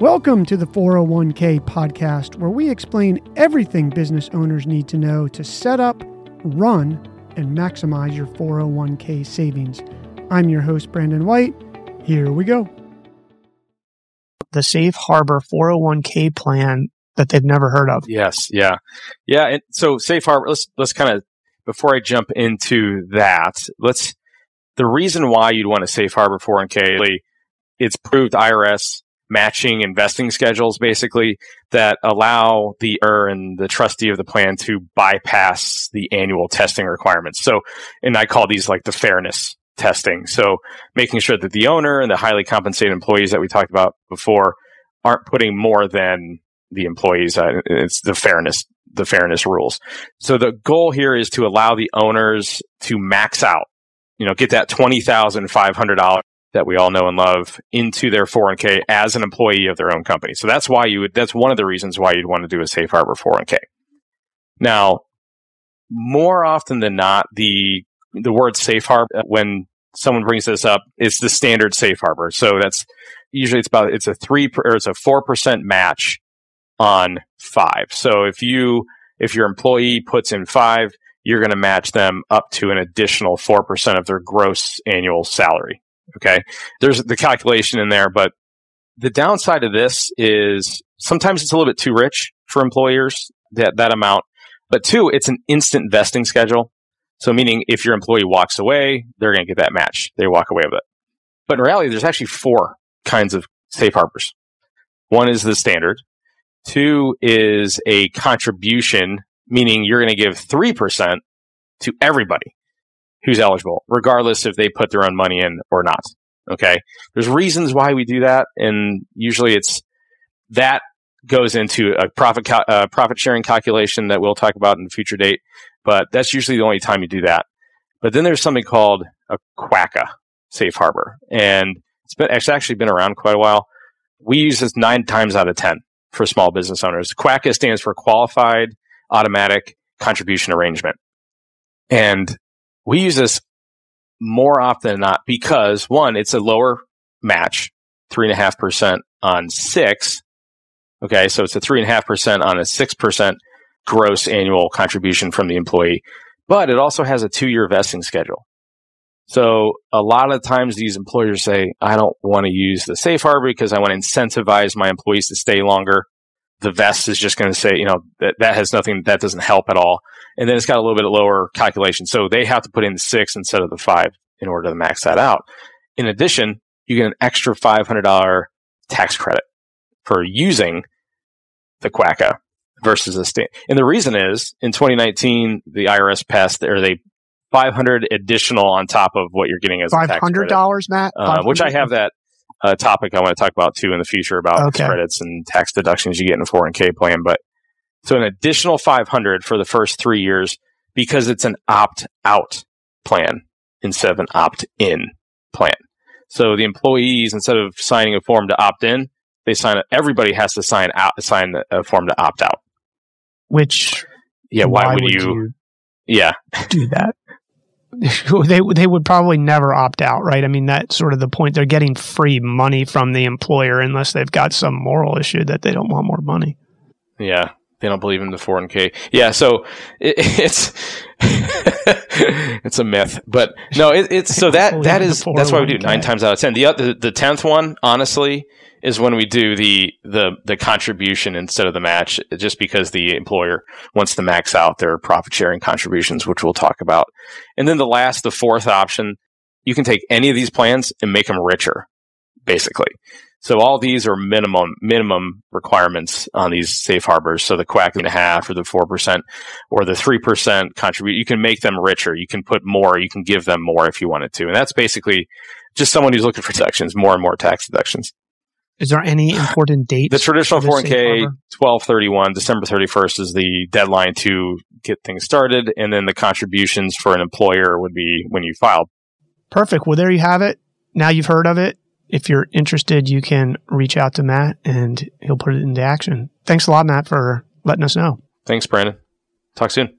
Welcome to the 401k podcast, where we explain everything business owners need to know to set up, run, and maximize your 401k savings. I'm your host, Brandon White. Here we go. The Safe Harbor 401k plan that they've never heard of. Yes, yeah, yeah. And so Safe Harbor. Let's let's kind of before I jump into that, let's the reason why you'd want a Safe Harbor 401k. It's proved IRS matching investing schedules basically that allow the er and the trustee of the plan to bypass the annual testing requirements. So, and I call these like the fairness testing. So making sure that the owner and the highly compensated employees that we talked about before aren't putting more than the employees. Uh, it's the fairness, the fairness rules. So the goal here is to allow the owners to max out, you know, get that $20,500 that we all know and love into their 401k as an employee of their own company. So that's why you would, that's one of the reasons why you'd want to do a safe harbor 401k. Now, more often than not, the, the word safe harbor, uh, when someone brings this up, it's the standard safe harbor. So that's usually it's about, it's a three or it's a 4% match on five. So if you, if your employee puts in five, you're going to match them up to an additional 4% of their gross annual salary. Okay. There's the calculation in there, but the downside of this is sometimes it's a little bit too rich for employers, that, that amount. But two, it's an instant vesting schedule. So meaning if your employee walks away, they're going to get that match. They walk away with it. But in reality, there's actually four kinds of safe harbors. One is the standard. Two is a contribution, meaning you're going to give 3% to everybody who's eligible, regardless if they put their own money in or not. Okay. There's reasons why we do that. And usually it's that goes into a profit, uh, profit sharing calculation that we'll talk about in a future date. But that's usually the only time you do that. But then there's something called a QACA safe harbor. And it's been, it's actually been around quite a while. We use this nine times out of 10 for small business owners. QACA stands for Qualified Automatic Contribution Arrangement. And we use this more often than not because one, it's a lower match, three and a half percent on six. Okay. So it's a three and a half percent on a six percent gross annual contribution from the employee, but it also has a two year vesting schedule. So a lot of times these employers say, I don't want to use the safe harbor because I want to incentivize my employees to stay longer. The vest is just going to say, you know, that, that has nothing, that doesn't help at all and then it's got a little bit lower calculation. So they have to put in the six instead of the five in order to max that out. In addition, you get an extra $500 tax credit for using the QACA versus the state. And the reason is in 2019, the IRS passed, or they 500 additional on top of what you're getting as $500, Matt? Uh, which I have that uh, topic I want to talk about too in the future about okay. credits and tax deductions you get in a 401k plan. But so an additional 500 for the first three years because it's an opt out plan instead of an opt in plan. So the employees, instead of signing a form to opt in, they sign, everybody has to sign out, sign a form to opt out. Which, yeah, why, why would, would you, you, yeah, do that? they they would probably never opt out, right? I mean, that's sort of the point. They're getting free money from the employer unless they've got some moral issue that they don't want more money. Yeah, they don't believe in the 401k. Yeah, so it, it's it's a myth, but no, it, it's so that that is that's why we do nine times out of ten. The the the tenth one, honestly, is when we do the the the contribution instead of the match, just because the employer wants to max out their profit sharing contributions, which we'll talk about. And then the last, the fourth option, you can take any of these plans and make them richer, basically. So all these are minimum minimum requirements on these safe harbors. So the quack and a half or the four percent or the three percent contribute. You can make them richer. You can put more. You can give them more if you wanted to. And that's basically just someone who's looking for deductions, more and more tax deductions. Is there any important date? The traditional 401k, 1231, December 31st is the deadline to get things started. And then the contributions for an employer would be when you file. Perfect. Well, there you have it. Now you've heard of it if you're interested, you can reach out to Matt and he'll put it into action. Thanks a lot, Matt, for letting us know. Thanks, Brandon. Talk soon.